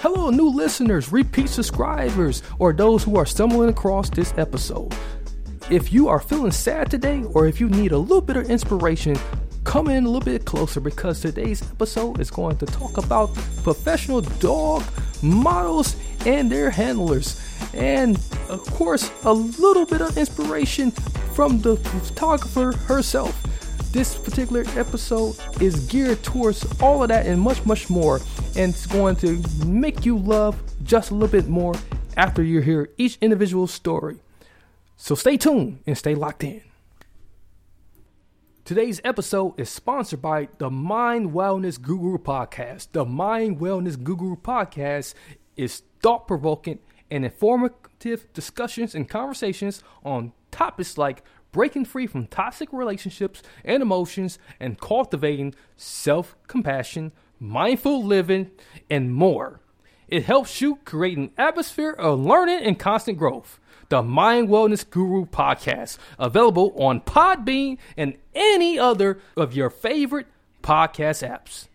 Hello, new listeners, repeat subscribers, or those who are stumbling across this episode. If you are feeling sad today, or if you need a little bit of inspiration, come in a little bit closer because today's episode is going to talk about professional dog models and their handlers. And of course, a little bit of inspiration from the photographer herself. This particular episode is geared towards all of that and much, much more. And it's going to make you love just a little bit more after you hear each individual story. So stay tuned and stay locked in. Today's episode is sponsored by the Mind Wellness Guru Podcast. The Mind Wellness Guru Podcast is thought provoking and informative discussions and conversations on topics like breaking free from toxic relationships and emotions and cultivating self compassion, mindful living, and more. It helps you create an atmosphere of learning and constant growth the Mind Wellness Guru podcast, available on Podbean and any other of your favorite podcast apps.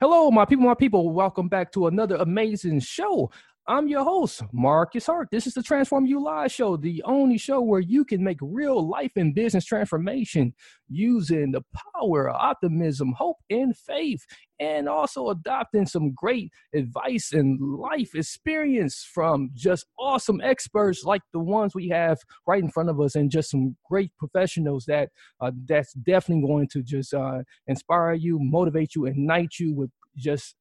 Hello, my people, my people. Welcome back to another amazing show. I'm your host, Marcus Hart. This is the Transform You Live show, the only show where you can make real life and business transformation using the power of optimism, hope, and faith, and also adopting some great advice and life experience from just awesome experts like the ones we have right in front of us, and just some great professionals that uh, that's definitely going to just uh, inspire you, motivate you, ignite you with just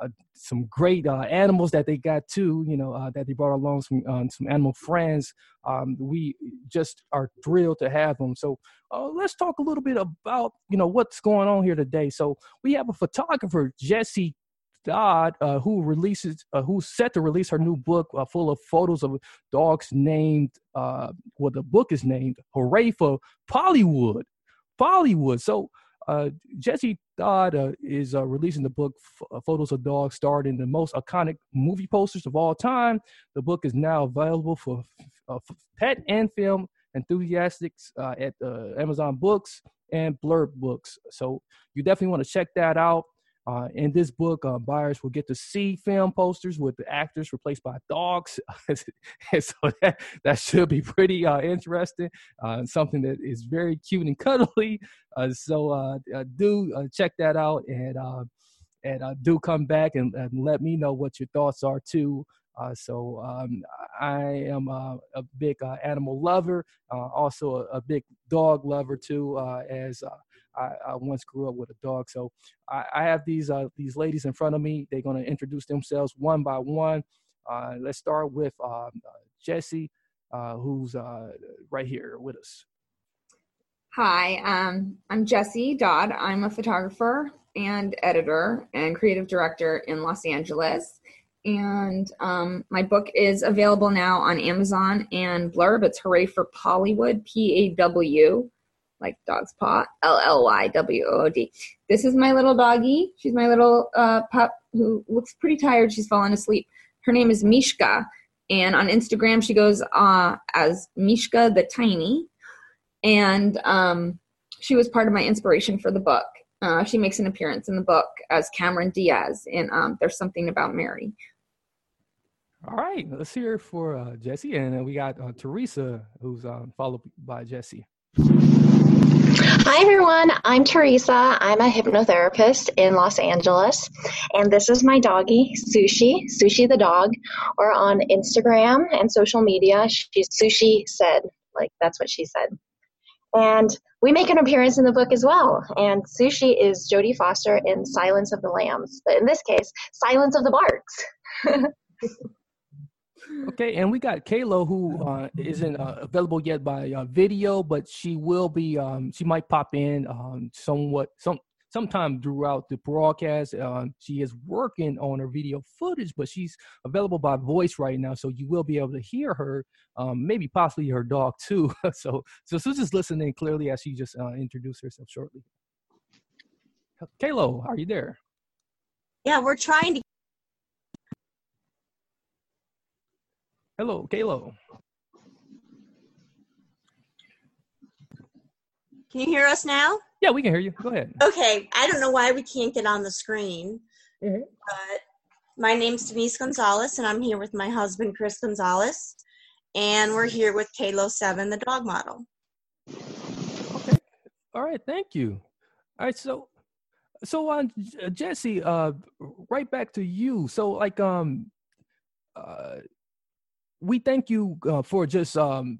uh, some great uh, animals that they got too. You know uh, that they brought along some um, some animal friends. Um, we just are thrilled to have them. So uh, let's talk a little bit about you know what's going on here today. So we have a photographer, Jesse Dodd, uh, who releases, uh, who's set to release her new book uh, full of photos of dogs named, uh, well, the book is named "Hooray for Pawllywood." Pawllywood. So uh, Jesse Dodd uh, is uh, releasing the book F- uh, Photos of Dogs starred in the most iconic movie posters of all time. The book is now available for uh, pet and film enthusiasts uh, at Amazon Books and Blurb Books. So you definitely want to check that out. Uh, in this book, uh, buyers will get to see film posters with the actors replaced by dogs. and so that, that should be pretty uh, interesting. Uh, something that is very cute and cuddly. Uh, so uh, do check that out and and do come back and, and, let me know what your thoughts are too. so um, I am a big animal lover, also a, a, big dog lover too, as I, I, once grew up with a dog. So I, I have these uh, these ladies in front of me. They're going to introduce themselves one by one. Uh, let's start with um, uh, Jesse, uh, who's uh, right here with us. Hi, um, I'm Jesse Dodd. I'm a photographer and editor and creative director in Los Angeles. And um, my book is available now on Amazon and Blurb. It's Hooray for Pawllywood, P A W like dog's paw, L L Y W O O D. This is my little doggie. She's my little uh, pup who looks pretty tired. She's fallen asleep. Her name is Mishka, and on Instagram she goes uh, as Mishka the Tiny, and um, she was part of my inspiration for the book. Uh, she makes an appearance in the book as Cameron Diaz in um, There's Something About Mary. All right, let's hear for uh, Jesse, and we got uh, Teresa, who's um, followed by Jesse. Hi, everyone. I'm Teresa. I'm a hypnotherapist in Los Angeles. And this is my doggie, Sushi, Sushi the dog, or on Instagram and social media. She's Sushi said. Like, that's what she said. And we make an appearance in the book as well. And Sushi is Jodie Foster in Silence of the Lambs. But in this case, Silence of the Barks. Okay, and we got Kayla who uh, not uh, available yet by uh, video, but she will be. Um, she might pop in um, somewhat, some sometime throughout the broadcast. Um, she is working on her video footage, but she's available by voice right now, so you will be able to hear her, um, maybe possibly her dog too. so, so Susan's listening clearly as she just uh, introduced herself shortly. Kalo, are you there? Yeah, we're trying to. Hello, Kalo. Can you hear us now? Yeah, we can hear you. Go ahead. Okay, I don't know why we can't get on the screen, Mhm. but my name's Denise Gonzalez, and I'm here with my husband Chris Gonzalez, and we're here with Kalo Seven, the dog model. Okay. All right. Thank you. All right. So, so uh, Jesse, uh, right back to you. So, like, um, uh, we thank you uh, for just um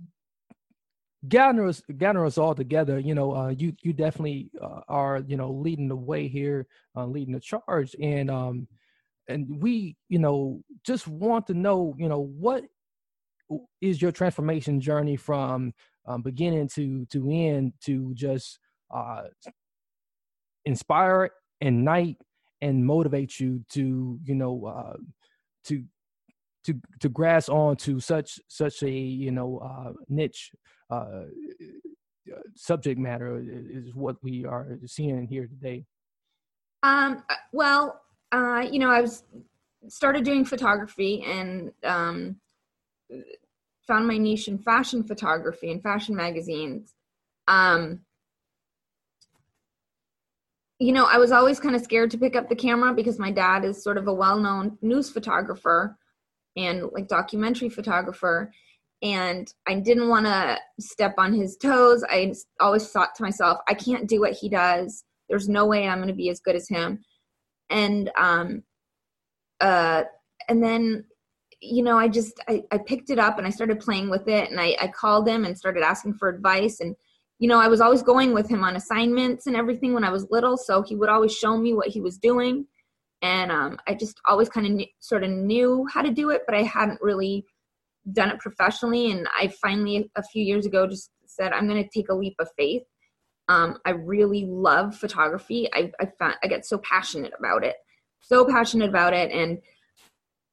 gathering us, gathering us all together. You know, uh, you you definitely uh, are you know leading the way here, uh, leading the charge, and um, and we you know just want to know you know what is your transformation journey from um, beginning to to end to just uh, inspire, ignite, and motivate you to you know uh, to to to grasp on to such such a you know uh, niche uh, subject matter is is what we are seeing here today. Um, uh, well, uh, you know, I was started doing photography and um, found my niche in fashion photography and fashion magazines. Um, you know, I was always kind of scared to pick up the camera because my dad is sort of a well-known news photographer and like documentary photographer and I didn't want to step on his toes. I always thought to myself, I can't do what he does. There's no way I'm going to be as good as him. And um uh and then you know, I just I, I picked it up and I started playing with it and I, I called him and started asking for advice and you know, I was always going with him on assignments and everything when I was little, so he would always show me what he was doing and um, I just always kind of sort of knew how to do it, but I hadn't really done it professionally. And I finally, a few years ago, just said I'm going to take a leap of faith. Um, I really love photography. I I, I get so passionate about it, so passionate about it, and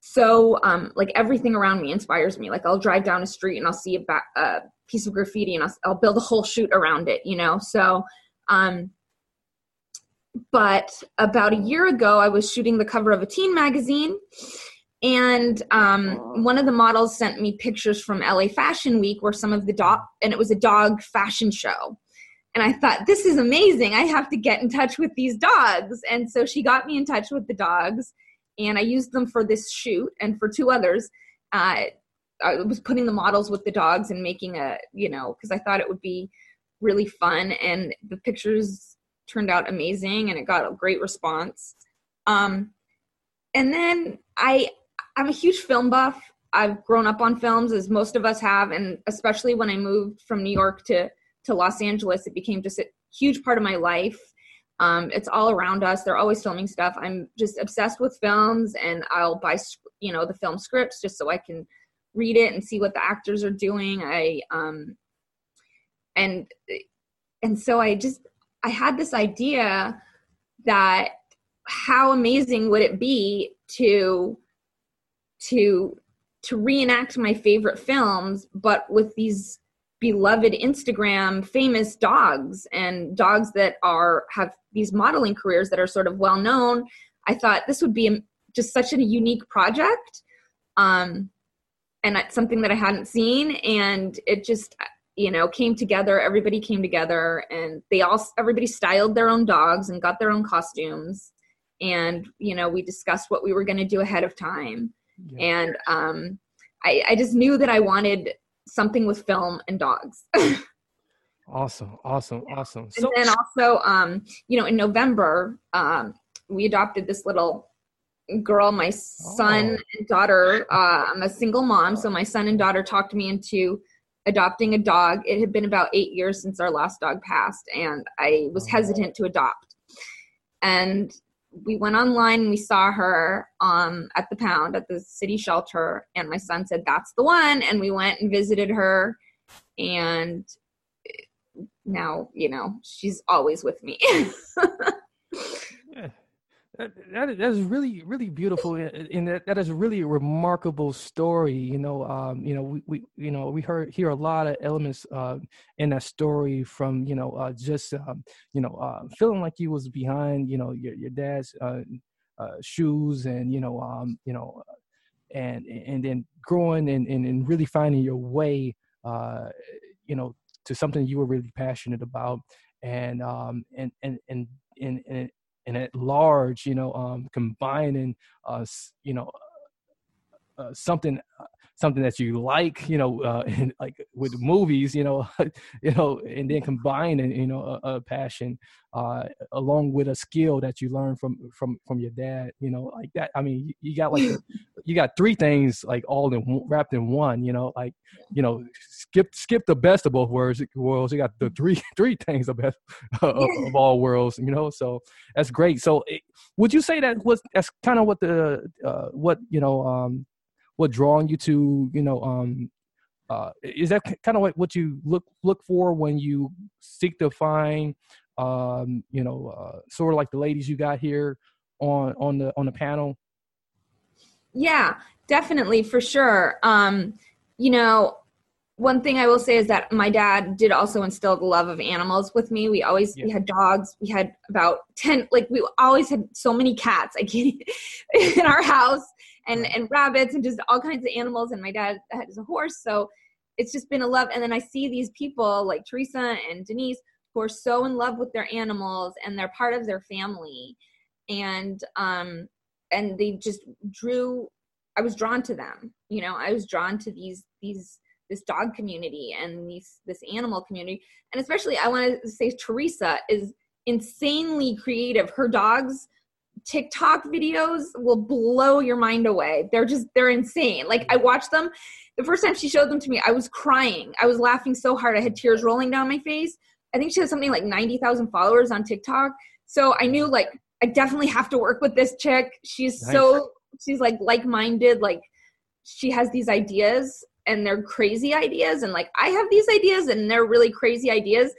so um, like everything around me inspires me. Like I'll drive down a street and I'll see a, ba- a piece of graffiti and I'll, I'll build a whole shoot around it. You know, so. Um, but about a year ago, I was shooting the cover of a teen magazine, and um, one of the models sent me pictures from LA Fashion Week, where some of the dog, and it was a dog fashion show. And I thought, this is amazing. I have to get in touch with these dogs. And so she got me in touch with the dogs, and I used them for this shoot and for two others. Uh, I was putting the models with the dogs and making a, you know, because I thought it would be really fun. And the pictures turned out amazing and it got a great response. Um, and then I, I'm a huge film buff. I've grown up on films as most of us have, and especially when I moved from New York to to Los Angeles, it became just a huge part of my life. Um, it's all around us. They're always filming stuff. I'm just obsessed with films, and I'll buy you know the film scripts just so I can read it and see what the actors are doing. I um, and and so I just I had this idea that how amazing would it be to to to reenact my favorite films but with these beloved Instagram famous dogs and dogs that are have these modeling careers that are sort of well known. I thought this would be just such a unique project. Um and it's something that I hadn't seen and it just you know came together everybody came together and they all everybody styled their own dogs and got their own costumes. And you know we discussed what we were going to do ahead of time. Yeah. and um I, I just knew that i wanted something with film and dogs. Awesome awesome awesome. And so- then also um you know in november um we adopted this little girl my son oh. and daughter. Uh, i'm a single mom so my son and daughter talked me into adopting a dog. It had been about eight years since our last dog passed, and I was hesitant to adopt. And we went online and we saw her um, at the pound at the city shelter, and my son said, That's the one. And we went and visited her, and now, you know, she's always with me. That, that, that is really really beautiful and that, that is a really remarkable story you know um, you know we, we you know we heard hear a lot of elements uh, in that story from you know uh, just um, you know uh, feeling like you was behind you know your, your dad's uh, uh, shoes and you know um, you know and and then growing and, and, and really finding your way uh, you know to something you were really passionate about. And um and and and and, and and at large, you know, um, combining, uh, you know, uh, something uh, something that you like, you know, uh, and like with movies, you know, you know, and then combining, you know, a, a passion uh, along with a skill that you learn from from from your dad, you know, like that. I mean, you, you got like you got three things like all in wrapped in one, you know, like you know, skip skip the best of both worlds. Worlds. You got the three three things the best of, of all worlds, you know. So that's great. So it, would you say that was that's kind of what the uh, what you know um what drawing you to you know um uh, is that kind of what, what you look look for when you seek to find um, you know uh, sort of like the ladies you got here on on the on the panel? Yeah definitely for sure. Um, you know one thing I will say is that my dad did also instill the love of animals with me. We always yeah. we had dogs. We had about ten. Like we always had so many cats. I can't in our house and and rabbits and just all kinds of animals and my dad has a horse so it's just been a love and then i see these people like teresa and denise who are so in love with their animals and they're part of their family and um and they just drew i was drawn to them you know i was drawn to these these this dog community and these this animal community and especially i want to say teresa is insanely creative her dogs TikTok videos will blow your mind away. They're just they're insane. Like I watched them the first time she showed them to me, I was crying. I was laughing so hard I had tears rolling down my face. I think she has something like 90,000 followers on TikTok. So I knew like I definitely have to work with this chick. She's nice. so she's like like-minded, like she has these ideas and they're crazy ideas and like I have these ideas and they're really crazy ideas.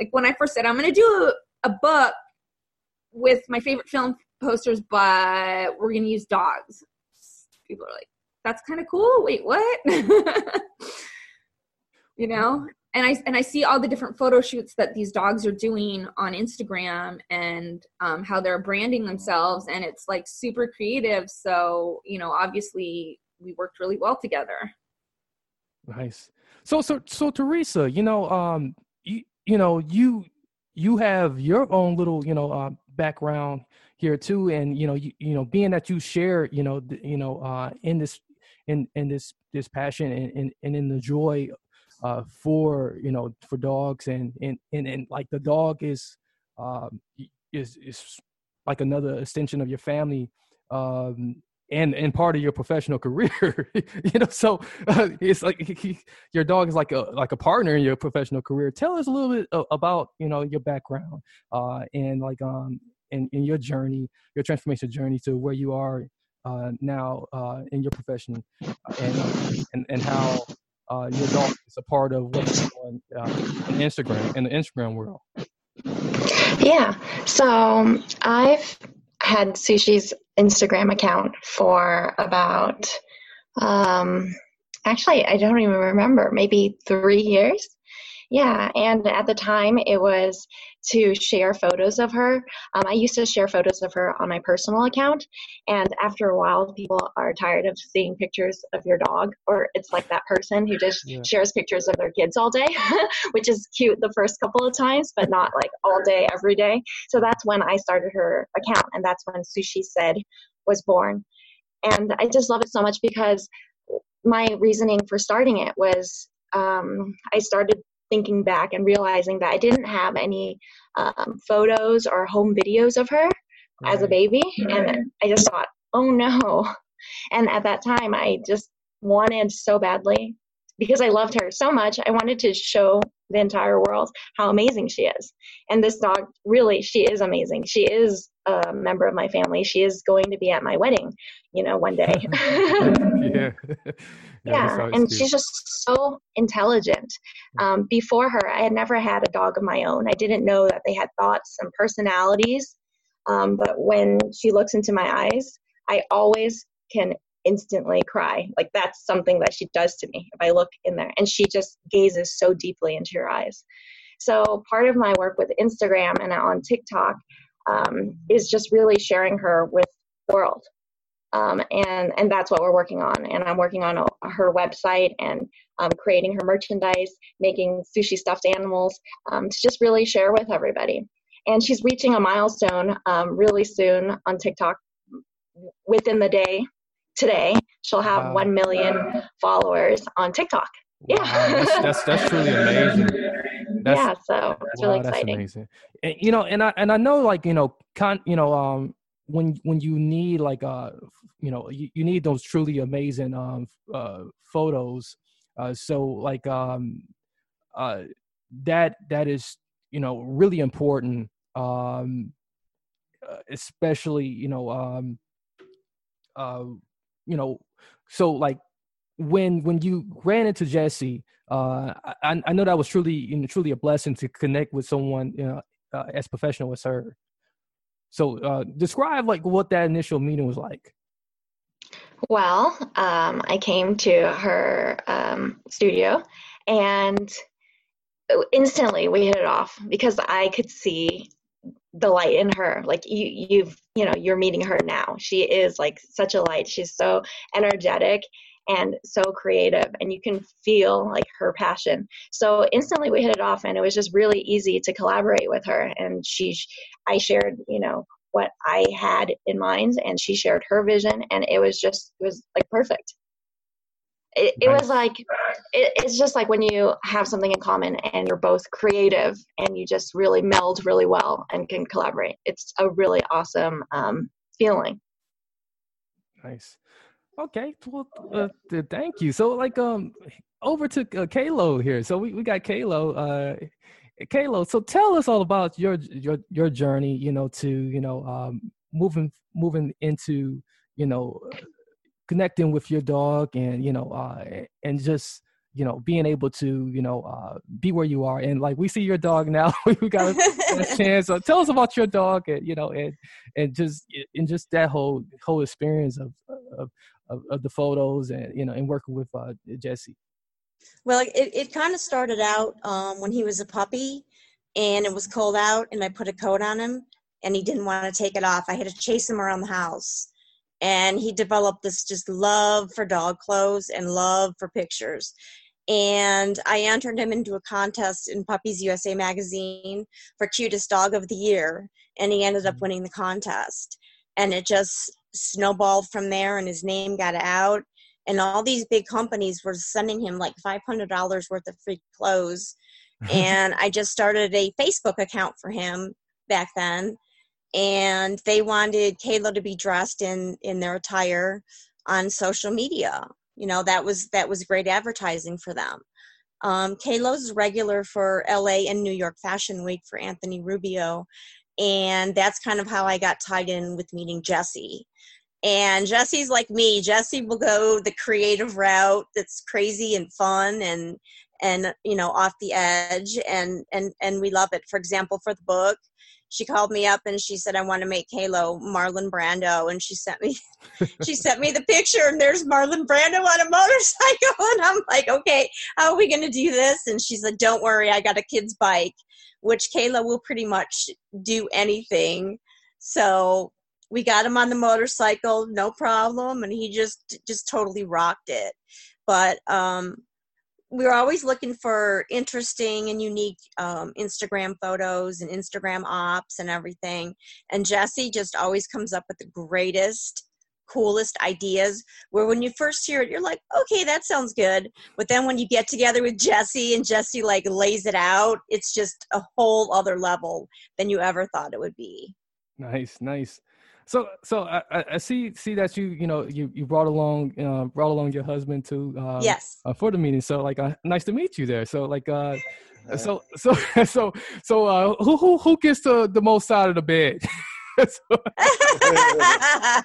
Like when I first said I'm going to do a, a book with my favorite film posters, but we're going to use dogs. People are like, that's kind of cool. Wait, what? you know? And I, and I see all the different photo shoots that these dogs are doing on Instagram and um, how they're branding themselves. And it's like super creative. So, you know, obviously we worked really well together. Nice. So, so, so Teresa, you know, um, you, you know, you, you have your own little, you know, uh, background here too and you know you, you know being that you share you know the, you know uh in this in in this this passion and and, and in the joy uh for you know for dogs and and and, and like the dog is um is is like another extension of your family um and and part of your professional career you know so uh, it's like he, your dog is like a like a partner in your professional career tell us a little bit about you know your background uh and like um in, in your journey, your transformation journey to where you are uh, now uh, in your profession, uh, and, uh, and and how uh, your dog is a part of what's on in Instagram in the Instagram world. Yeah, so um, I've had Sushi's Instagram account for about um, actually I don't even remember maybe three years. Yeah, and at the time it was to share photos of her. Um, I used to share photos of her on my personal account, and after a while, people are tired of seeing pictures of your dog, or it's like that person who just yeah. shares pictures of their kids all day, which is cute the first couple of times, but not like all day, every day. So that's when I started her account, and that's when Sushi Said was born. And I just love it so much because my reasoning for starting it was um, I started thinking back and realizing that I didn't have any um, photos or home videos of her right. as a baby. Right. And I just thought, oh no. And at that time, I just wanted so badly because I loved her so much. I wanted to show the entire world how amazing she is. And this dog, really, she is amazing. She is a member of my family. She is going to be at my wedding, you know, one day. yeah. yeah, yeah. and she's just so intelligent. Um, before her, I had never had a dog of my own. I didn't know that they had thoughts and personalities. Um, but when she looks into my eyes, I always can instantly cry. Like that's something that she does to me if I look in there. And she just gazes so deeply into your eyes. So part of my work with Instagram and on TikTok um, is just really sharing her with the world. Um, and and that's what we're working on. And I'm working on a, her website and um, creating her merchandise, making sushi stuffed animals um, to just really share with everybody. And she's reaching a milestone um, really soon on TikTok. Within the day, today, she'll have wow. one million followers on TikTok. Yeah, wow, that's, that's, that's truly amazing. That's, yeah, so it's wow, really exciting. That's amazing. And, you know, and I and I know like you know, con, you know, um, when when you need like uh you know you, you need those truly amazing um uh photos uh so like um uh that that is you know really important um uh, especially you know um uh you know so like when when you ran into Jesse uh I, I know that was truly you know, truly a blessing to connect with someone you know uh, as professional as her so uh, describe like what that initial meeting was like. Well, um, I came to her um, studio and instantly we hit it off because I could see the light in her. Like you, you've, you know, you're meeting her now. She is like such a light. She's so energetic and so creative and you can feel like her passion. So instantly we hit it off and it was just really easy to collaborate with her and she i shared you know what i had in mind and she shared her vision and it was just it was like perfect. It, it was like it, it's just like when you have something in common and you're both creative and you just really meld really well and can collaborate. It's a really awesome um, feeling. Nice Okay, well, uh, thank you. So, like, um, over to uh, Kalo here. So we, we got Kalo. Uh, Kalo. So tell us all about your your your journey. You know, to you know, um, moving moving into you know, connecting with your dog, and you know, uh, and just you know being able to you know uh, be where you are and like we see your dog now we got a chance so tell us about your dog and you know and and just and just that whole whole experience of of of, of the photos and you know and working with uh, Jesse? Well, it, it kind of started out um, when he was a puppy, and it was cold out, and I put a coat on him, and he didn't want to take it off. I had to chase him around the house, and he developed this just love for dog clothes and love for pictures. And I entered him into a contest in Puppies USA magazine for cutest dog of the year, and he ended up mm-hmm. winning the contest. And it just snowballed from there and his name got out and all these big companies were sending him like $500 worth of free clothes and i just started a facebook account for him back then and they wanted kalo to be dressed in in their attire on social media you know that was that was great advertising for them um, Kalo's regular for LA and New York Fashion Week for Anthony Rubio, and that's kind of how I got tied in with meeting Jesse. And Jesse's like me. Jesse will go the creative route that's crazy and fun and and you know off the edge and and and we love it. For example, for the book, she called me up and she said I want to make Kalo Marlon Brando and she sent me she sent me the picture and there's Marlon Brando on a motorcycle and I'm like, "Okay, how are we going to do this?" And she said, "Don't worry, I got a kid's bike." which Kalo will pretty much do anything. So we got him on the motorcycle, no problem, and he just just totally rocked it. But um, we are always looking for interesting and unique um, Instagram photos and Instagram ops and everything. And Jesse just always comes up with the greatest coolest ideas where when you first hear it you're like okay that sounds good. But then when you get together with jesse and jesse like lays it out it's just a whole other level than you ever thought it would be. Nice nice so so i, I see see that you you know you you brought along uh, brought along your husband to uh, yes. uh, for the meeting. So like uh, nice to meet you there. So like uh so so so so uh who who who gets the the most out of the bed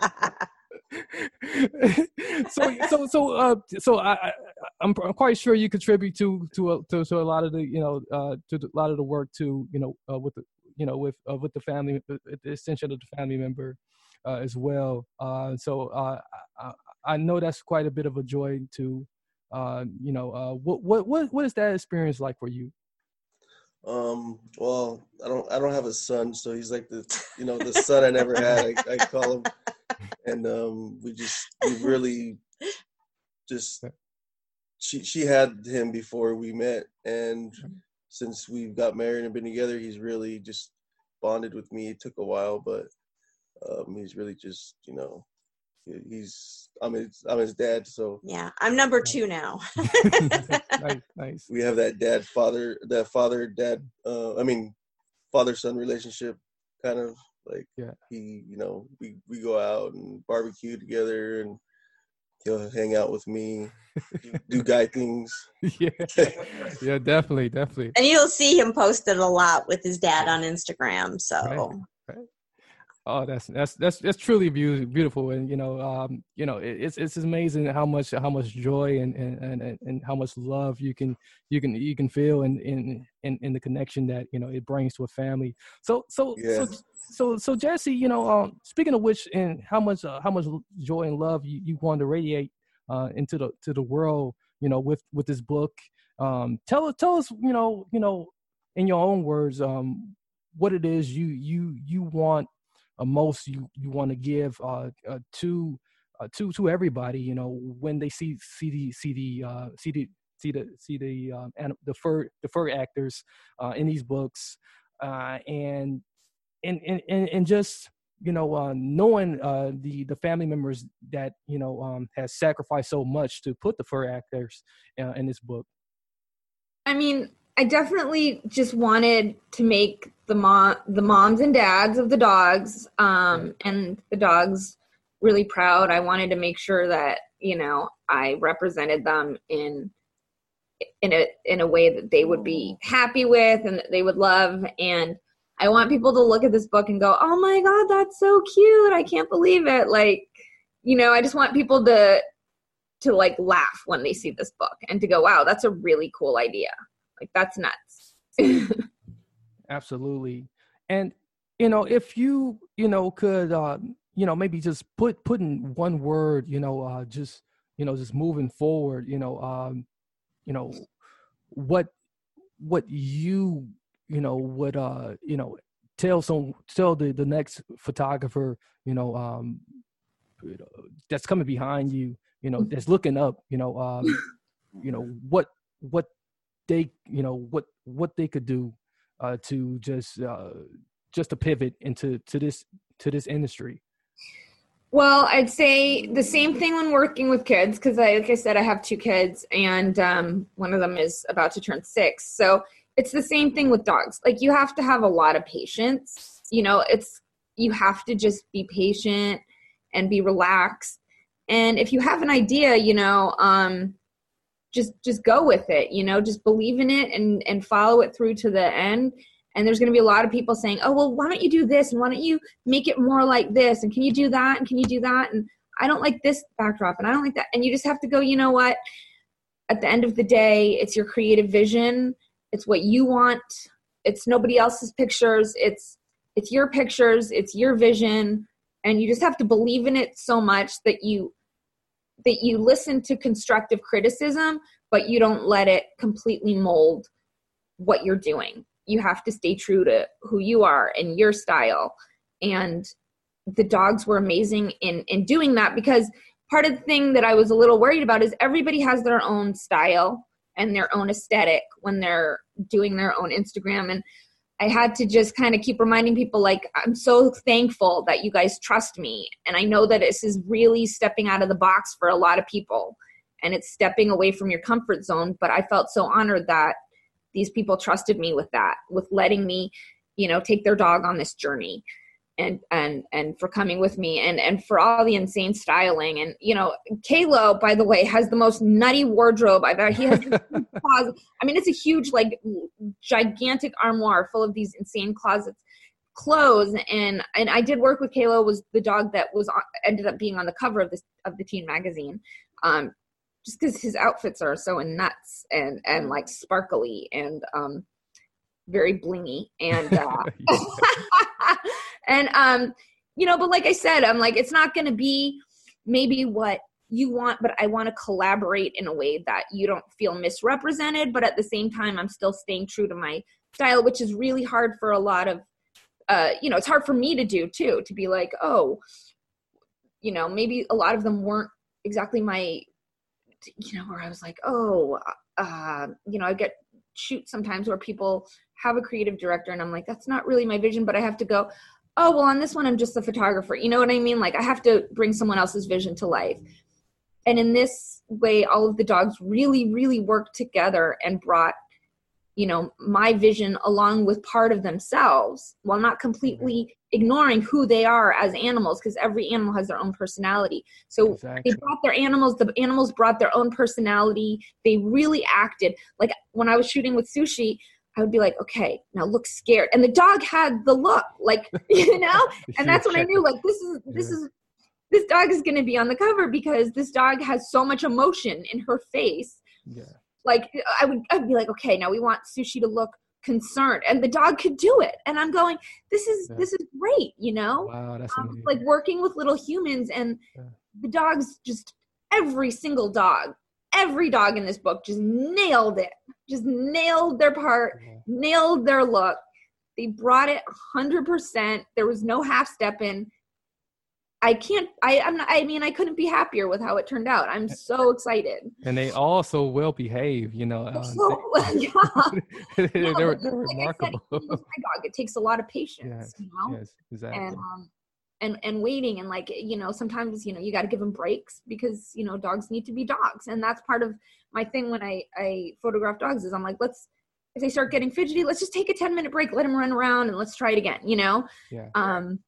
so so so uh so I, I I'm, I'm quite sure you contribute to to a, to, to a lot of the you know uh to a lot of the work to you know uh, with the you know with uh, with the family the, the extension of the family member uh, as well. Uh so uh I, I know that's quite a bit of a joy to uh you know uh what what what what is that experience like for you um, well, I don't I don't have a son, so he's like the you know the son I never had. I, I call him, and um, we just we really just she she had him before we met, and since we got married and been together, he's really just bonded with me. It took a while, but um, he's really just you know he's I'm his I'm his dad, so Yeah, I'm number two now. nice, nice. we have that dad father that father dad uh I mean father son relationship kind of like yeah he you know we we go out and barbecue together and he'll hang out with me do, do guy things yeah yeah definitely definitely and you'll see him posted a lot with his dad on Instagram. So Right, right. Oh, that's that's that's that's truly beautiful, and you know, um, you know, it's it's amazing how much how much joy and and, and and how much love you can you can you can feel in in in, in the connection that you know it brings to a family. So so Yeah. so so so Jesse, you know, um, speaking of which, and how much uh, how much joy and love you, you want to radiate uh, into the to the world, you know, with with this book. Um, tell us tell us, you know, you know, in your own words, um, what it is you you you want most you you want to give uh, uh, to uh, to to everybody you know when they see see the see the uh, see the see the see the um, the fur the fur actors uh, in these books uh, and and and and just you know knowing the the family members that you know um, has sacrificed so much to put the fur actors in this book. I mean, I definitely just wanted to make the mom, the moms and dads of the dogs, um, and the dogs really proud. I wanted to make sure that you know I represented them in in a in a way that they would be happy with and that they would love. And I want people to look at this book and go, "Oh my god, that's so cute! I can't believe it!" Like, you know, I just want people to to like laugh when they see this book and to go, wow, that's a really cool idea. Like that's nuts. absolutely and you know if you you know could uh you know maybe just put put in one word you know uh just you know just moving forward you know um you know what what you you know would uh you know tell some tell the the next photographer you know um that's coming behind you you know that's looking up you know um you know what what they you know what what they could do uh to just uh just to pivot into to this to this industry Well, I'd say the same thing when working with kids because I, like I said, I have two kids, and um, one of them is about to turn six. So it's the same thing with dogs. Like you have to have a lot of patience. You know, it's you have to just be patient and be relaxed. And if you have an idea, you know, um, just just go with it. You know, just believe in it and and follow it through to the end. And there's going to be a lot of people saying, "Oh, well, why don't you do this? And why don't you make it more like this? And can you do that? And can you do that?" And I don't like this backdrop, and I don't like that. And you just have to go. You know what? At the end of the day, it's your creative vision. It's what you want. It's nobody else's pictures. It's it's your pictures. It's your vision, and you just have to believe in it so much that you that you listen to constructive criticism but you don't let it completely mold what you're doing. You have to stay true to who you are and your style. And the dogs were amazing in in doing that because part of the thing that i was a little worried about is everybody has their own style and their own aesthetic when they're doing their own instagram. And I had to just kind of keep reminding people like I'm so thankful that you guys trust me. And I know that this is really stepping out of the box for a lot of people and it's stepping away from your comfort zone but I felt so honored that these people trusted me with that with letting me you know take their dog on this journey and and and for coming with me and and for all the insane styling. And you know Kalo by the way has the most nutty wardrobe I've ever he has closet. I mean it's a huge like gigantic armoire full of these insane closets clothes. And and I did work with Kalo was the dog that was on, ended up being on the cover of this of the teen magazine um just because his outfits are so nuts and and like sparkly and um very blingy and uh and um you know but like i said i'm like it's not to be maybe what you want but i want to collaborate in a way that you don't feel misrepresented but at the same time i'm still staying true to my style which is really hard for a lot of uh you know it's hard for me to do too to be like oh you know maybe a lot of them weren't exactly my you know where i was like oh uh you know i get shoot sometimes where people have a creative director and i'm like that's not really my vision but i have to go oh well on this one i'm just a photographer. You know what i mean? Like i have to bring someone else's vision to life. And in this way all of the dogs really really worked together and brought you know my vision along with part of themselves while not completely mm-hmm. ignoring who they are as animals because every animal has their own personality. So exactly. they brought their animals the animals brought their own personality. They really acted. Like when i was shooting with sushi I would be like, okay, now look scared. And the dog had the look, like, you know? and that's when I knew, like, this is, this is, this dog is going to be on the cover because this dog has so much emotion in her face. Yeah. Like, I would, I'd be like, okay, now we want Sushi to look concerned and the dog could do it. And I'm going, this is, yeah. this is great, you know? Wow, that's um, like working with little humans and yeah. the dogs just, every single dog every dog in this book just nailed it just nailed their part mm-hmm. nailed their look. They brought it 100% there was no half step in. I can't i i'm not, i mean i couldn't be happier with how it turned out. I'm so excited. and they also well behave you know uh, so, they, yeah. they're, they're, remarkable. said, dog it takes a lot of patience yes, you know? yes exactly. And um and and waiting and like you know sometimes you know you got to give them breaks because you know dogs need to be dogs. And that's part of my thing when i i photograph dogs is i'm like let's if they start getting fidgety let's just take a 10 minute break let them run around and let's try it again you know yeah. um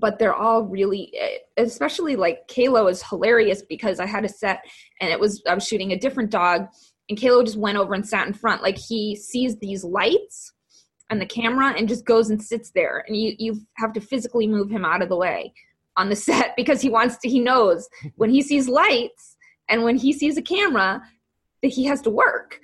but they're all really especially like Kalo is hilarious because I had a set and it was I was shooting a different dog and Kalo just went over and sat in front like he sees these lights and the camera and just goes and sits there and you you have to physically move him out of the way on the set because he wants to he knows when he sees lights and when he sees a camera that he has to work.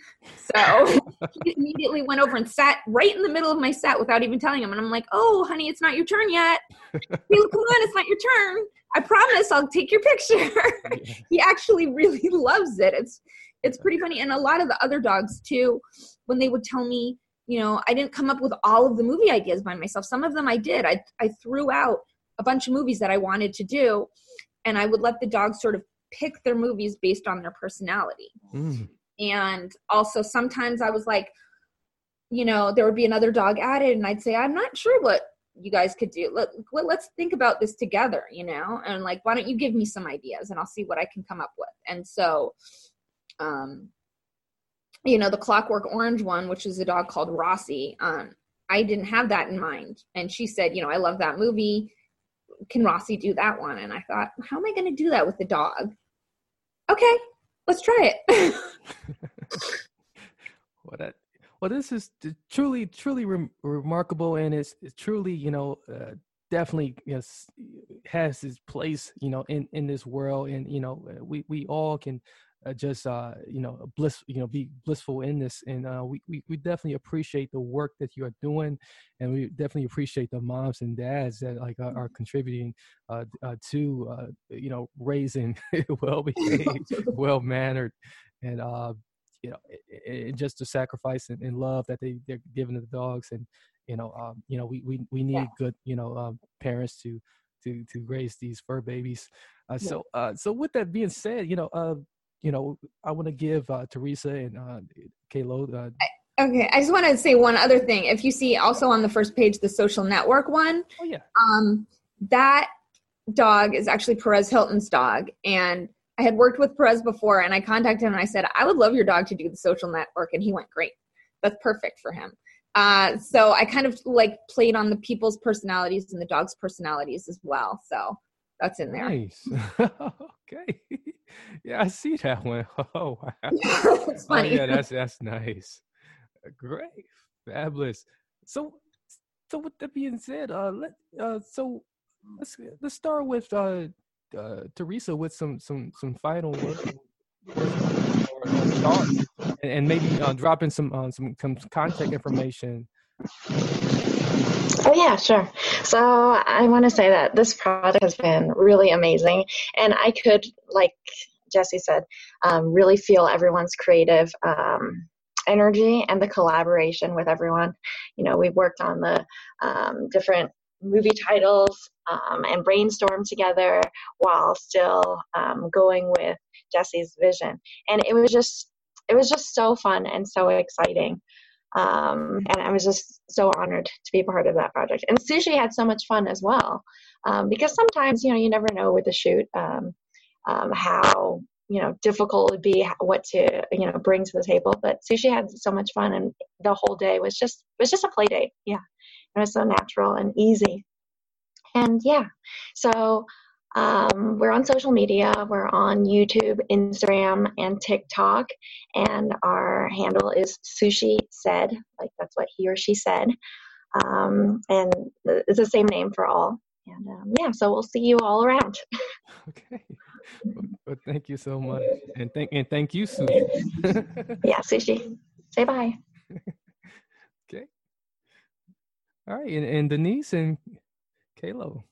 So he immediately went over and sat right in the middle of my set without even telling him. And i'm like oh honey it's not your turn yet. Hey, come on it's not your turn. I promise i'll take your picture. He actually really loves it. It's it's pretty funny. And a lot of the other dogs too when they would tell me you know i didn't come up with all of the movie ideas by myself. Some of them i did. I, I threw out a bunch of movies that i wanted to do and i would let the dogs sort of pick their movies based on their personality. Mm. and also sometimes i was like you know there would be another dog added and i'd say i'm not sure what you guys could do. Let, let, let's think about this together you know? And like why don't you give me some ideas and i'll see what i can come up with. And so um you know the clockwork orange one which is a dog called rossi um i didn't have that in mind. And she said you know i love that movie. Can rossi do that one? And i thought how am i going to do that with the dog okay let's try it. Well that well this is truly truly re- remarkable and it's, it's truly you know uh, definitely you know, has its place you know in in this world and you know we we all can uh, just uh, you know bliss you know be blissful in this and uh, we, we we definitely appreciate the work that you are doing and we definitely appreciate the moms and dads that like are, are contributing uh, uh, to uh, you know raising well behaved well mannered and uh you know it, it just the sacrifice and, and, love that they they're giving to the dogs and you know um you know we we, we need yeah. good you know um, parents to to to raise these fur babies uh, so uh so with that being said you know uh you know, I want to give uh, Teresa and uh, Kalo. Uh, okay, I just want to say one other thing. If you see also on the first page the social network one, oh yeah, um, that dog is actually Perez Hilton's dog, and I had worked with Perez before, and I contacted him and I said, I would love your dog to do the social network, and he went, great, that's perfect for him. Uh, so I kind of like played on the people's personalities and the dog's personalities as well. So that's in there. Nice. okay. Yeah, I see that one. Oh wow. it's funny. Oh, yeah, that's that's nice. Great. Fabulous. So so with that being said, uh let uh so let's let's start with uh uh Teresa with some some some final words and, and maybe uh, drop in some uh, some some contact information Oh, yeah, sure. So I want to say that this project has been really amazing. And I could, like Jesse said, um, really feel everyone's creative um, energy and the collaboration with everyone. You know, we worked on the um, different movie titles um, and brainstormed together while still um, going with Jesse's vision. And it was just, it was just so fun and so exciting. Um, and I was just so honored to be part of that project. And Sushi had so much fun as well, um, because sometimes you know you never know with the shoot um, um, how you know difficult it would be what to you know bring to the table. But Sushi had so much fun, and the whole day was just was just a play date. Yeah, it was so natural and easy. And yeah, so um, we're on social media. We're on YouTube, Instagram, and TikTok. And our handle is Sushi Said, like that's what he or she said. Um, and it's the same name for all. And um, yeah, so we'll see you all around. okay. Well, thank you so much, and thank and thank you, Sushi. yeah, Sushi. Say bye. okay. All right, and, and Denise and Kalo.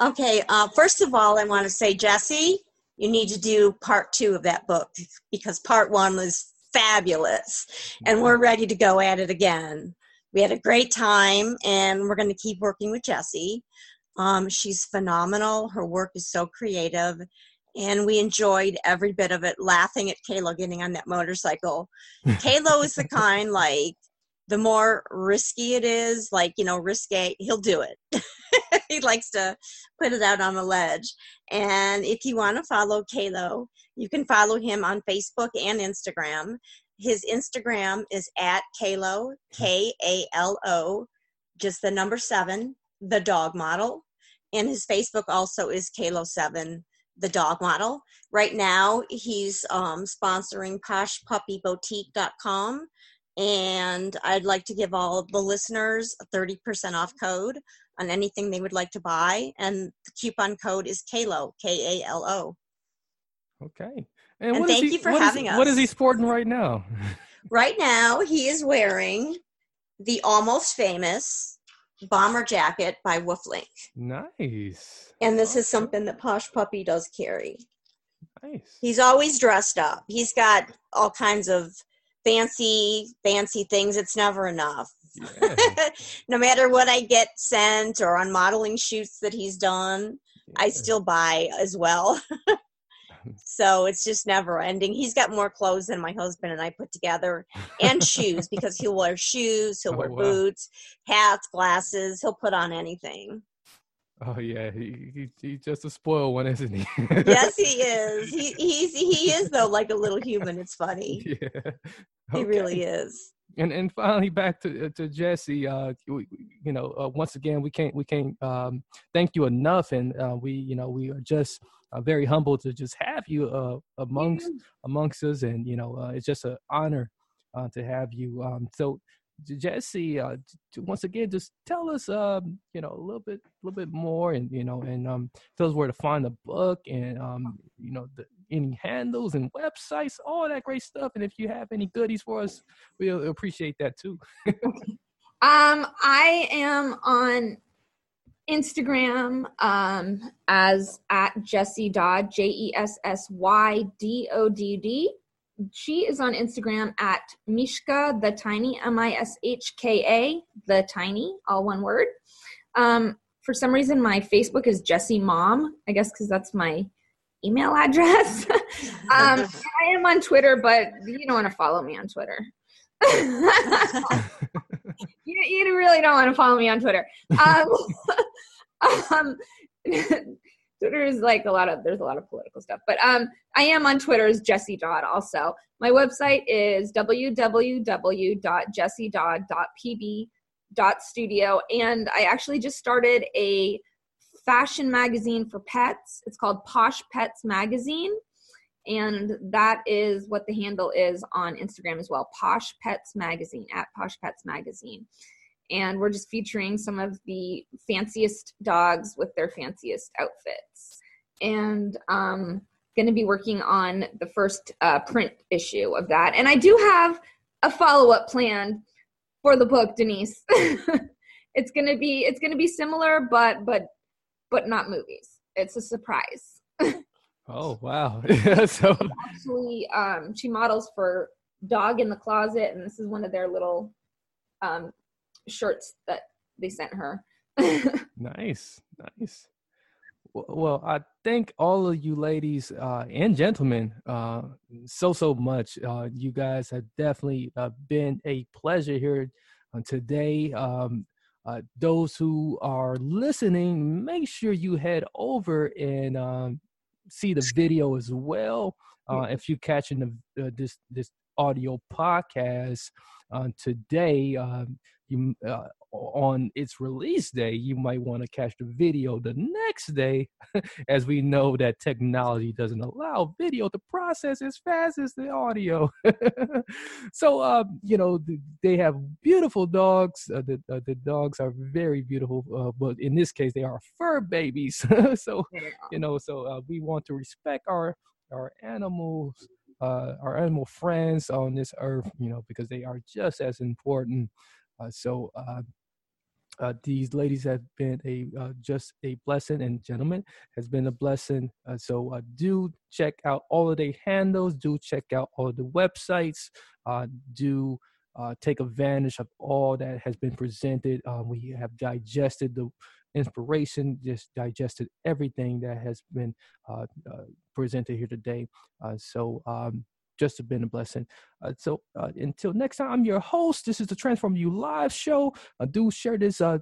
Okay, uh, first of all, I want to say, Jesse, you need to do part two of that book because part one was fabulous and we're ready to go at it again. We had a great time and we're going to keep working with Jesse. Um, she's phenomenal. Her work is so creative and we enjoyed every bit of it, laughing at Kalo getting on that motorcycle. Kalo is the kind like the more risky it is, like, you know, risque, he'll do it. he likes to put it out on the ledge. And if you want to follow Kalo, you can follow him on Facebook and Instagram. His Instagram is at Kalo, K A L O, just the number seven, the dog model. And his Facebook also is Kalo7, the dog model. Right now, he's um, sponsoring poshpuppyboutique.com and I'd like to give all the listeners a 30% off code on anything they would like to buy. And the coupon code is KALO, K A L O. Okay. And, and thank he, you for having is, us. What is he sporting right now? right now, he is wearing the almost famous bomber jacket by Wolflink. Nice. And this is something that Posh Puppy does carry. Nice. He's always dressed up. He's got all kinds of fancy fancy things it's never enough yeah. no matter what i get sent or on modeling shoots that he's done yeah. i still buy as well so it's just never ending he's got more clothes than my husband and i put together and shoes because he'll wear shoes he'll oh, wear wow. boots hats glasses he'll put on anything Oh yeah, he, he he's just a spoiled one, isn't he? yes, he is. He he's he is though like a little human. It's funny. Yeah, okay. he really is. And and finally back to to Jesse. Uh, we, you know, uh, once again we can't we can't um, thank you enough, and uh, we you know we are just uh, very humbled to just have you uh, amongst amongst us, and you know uh, it's just an honor uh, to have you. Um, so Jesse, uh, once again, just tell us, um, you know, a little bit, a little bit more, and you know, and um, tell us where to find the book, and um, you know, the, any handles and websites, all that great stuff. And if you have any goodies for us, we'll appreciate that too. um, I am on Instagram um, as at Jessy Dodd, J E S S Y D O D D. She is on Instagram at Mishka the Tiny, M I S H K A the Tiny, all one word. Um, for some reason, my Facebook is Jessie Mom. I guess because that's my email address. um, I am on Twitter, but you don't want to follow me on Twitter. you, you really don't want to follow me on Twitter. Um, um, Twitter is like a lot of there's a lot of political stuff, but um, I am on Twitter as Jessy Dodd. Also, my website is www.jessiedodd.pb.studio, and I actually just started a fashion magazine for pets. It's called Posh Pets Magazine, and that is what the handle is on Instagram as well. Posh Pets Magazine at Posh Pets Magazine and we're just featuring some of the fanciest dogs with their fanciest outfits and um going to be working on the first uh, print issue of that and i do have a follow-up plan for the book denise it's going to be it's going to be similar but but but not movies it's a surprise oh wow so actually um she models for dog in the closet and this is one of their little um shirts that they sent her. nice, nice. Well, I thank all of you ladies uh, and gentlemen uh, so so much. Uh, you guys have definitely uh, been a pleasure here today. Um, uh, those who are listening, make sure you head over and um, see the video as well. Uh, if you're catching the, this this audio podcast today, um, you uh, on its release day you might want to catch the video the next day as we know that technology doesn't allow video to process as fast as the audio. So uh, you know they have beautiful dogs uh, the, uh, the dogs are very beautiful uh, but in this case they are fur babies. So you know so uh, we want to respect our our animals uh, our animal friends on this earth, you know, because they are just as important so uh, uh, these ladies have been a uh, just a blessing and gentlemen has been a blessing. Uh, so uh, do check out all of their handles. Do check out all the websites. Do take advantage of all that has been presented. We have digested the inspiration just digested everything that has been presented here today. So um, just have been a blessing. Uh, so uh, until next time, I'm your host. This is the Transform U Live show. Uh, do share this uh,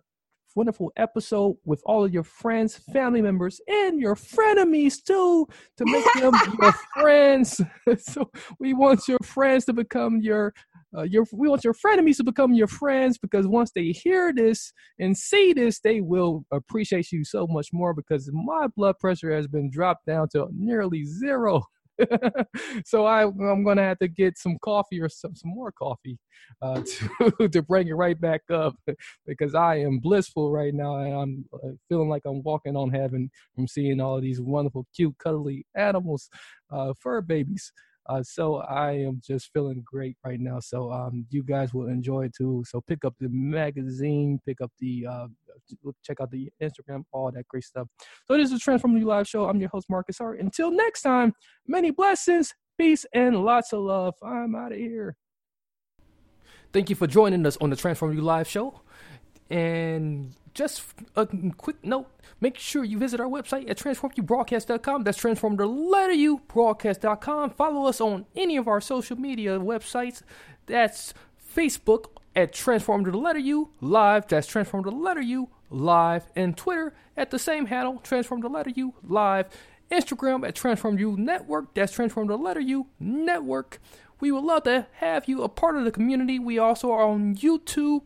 wonderful episode with all of your friends, family members, and your frenemies too to make them your friends. so we want your friends to become your uh, your we want your frenemies to become your friends because once they hear this and see this, they will appreciate you so much more because my blood pressure has been dropped down to nearly zero. so I, I'm going to have to get some coffee or some, some more coffee uh, to, to bring it right back up because I am blissful right now and I'm uh, feeling like I'm walking on heaven from seeing all these wonderful, cute, cuddly animals, uh, fur babies. Uh, so I am just feeling great right now. So um, you guys will enjoy it too. So pick up the magazine, pick up the, uh, check out the Instagram, all that great stuff. So this is Transform U Live Show. I'm your host, Marcus Hart. Until next time, many blessings, peace, and lots of love. I'm out of here. Thank you for joining us on the Transform U Live Show. And just a quick note make sure you visit our website at transformubroadcast.com. That's transform the letter U broadcast.com. Follow us on any of our social media websites. That's Facebook at transform the letter U live. That's transform the letter U live. And Twitter at the same handle, transform the letter U live. Instagram at transform U network. That's transform the letter U network. We would love to have you a part of the community. We also are on YouTube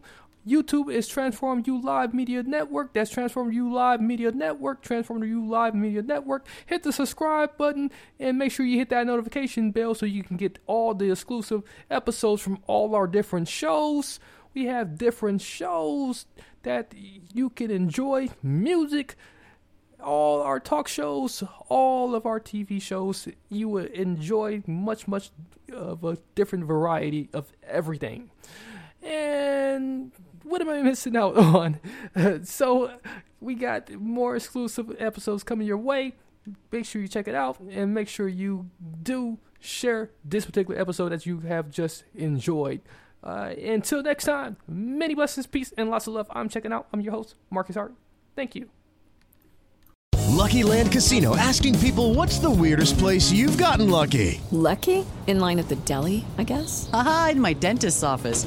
YouTube is Transform You Live Media Network. That's Transform You Live Media Network. Transform You Live Media Network. Hit the subscribe button and make sure you hit that notification bell so you can get all the exclusive episodes from all our different shows. We have different shows that you can enjoy, music, all our talk shows, all of our TV shows. You will enjoy much, much of a different variety of everything. And what am I missing out on? so, we got more exclusive episodes coming your way. Make sure you check it out and make sure you do share this particular episode that you have just enjoyed. Uh, until next time, many blessings, peace, and lots of love. I'm checking out. I'm your host, Marcus Hart. Thank you. Lucky Land Casino asking people what's the weirdest place you've gotten lucky? Lucky? In line at the deli, I guess? Aha, in my dentist's office.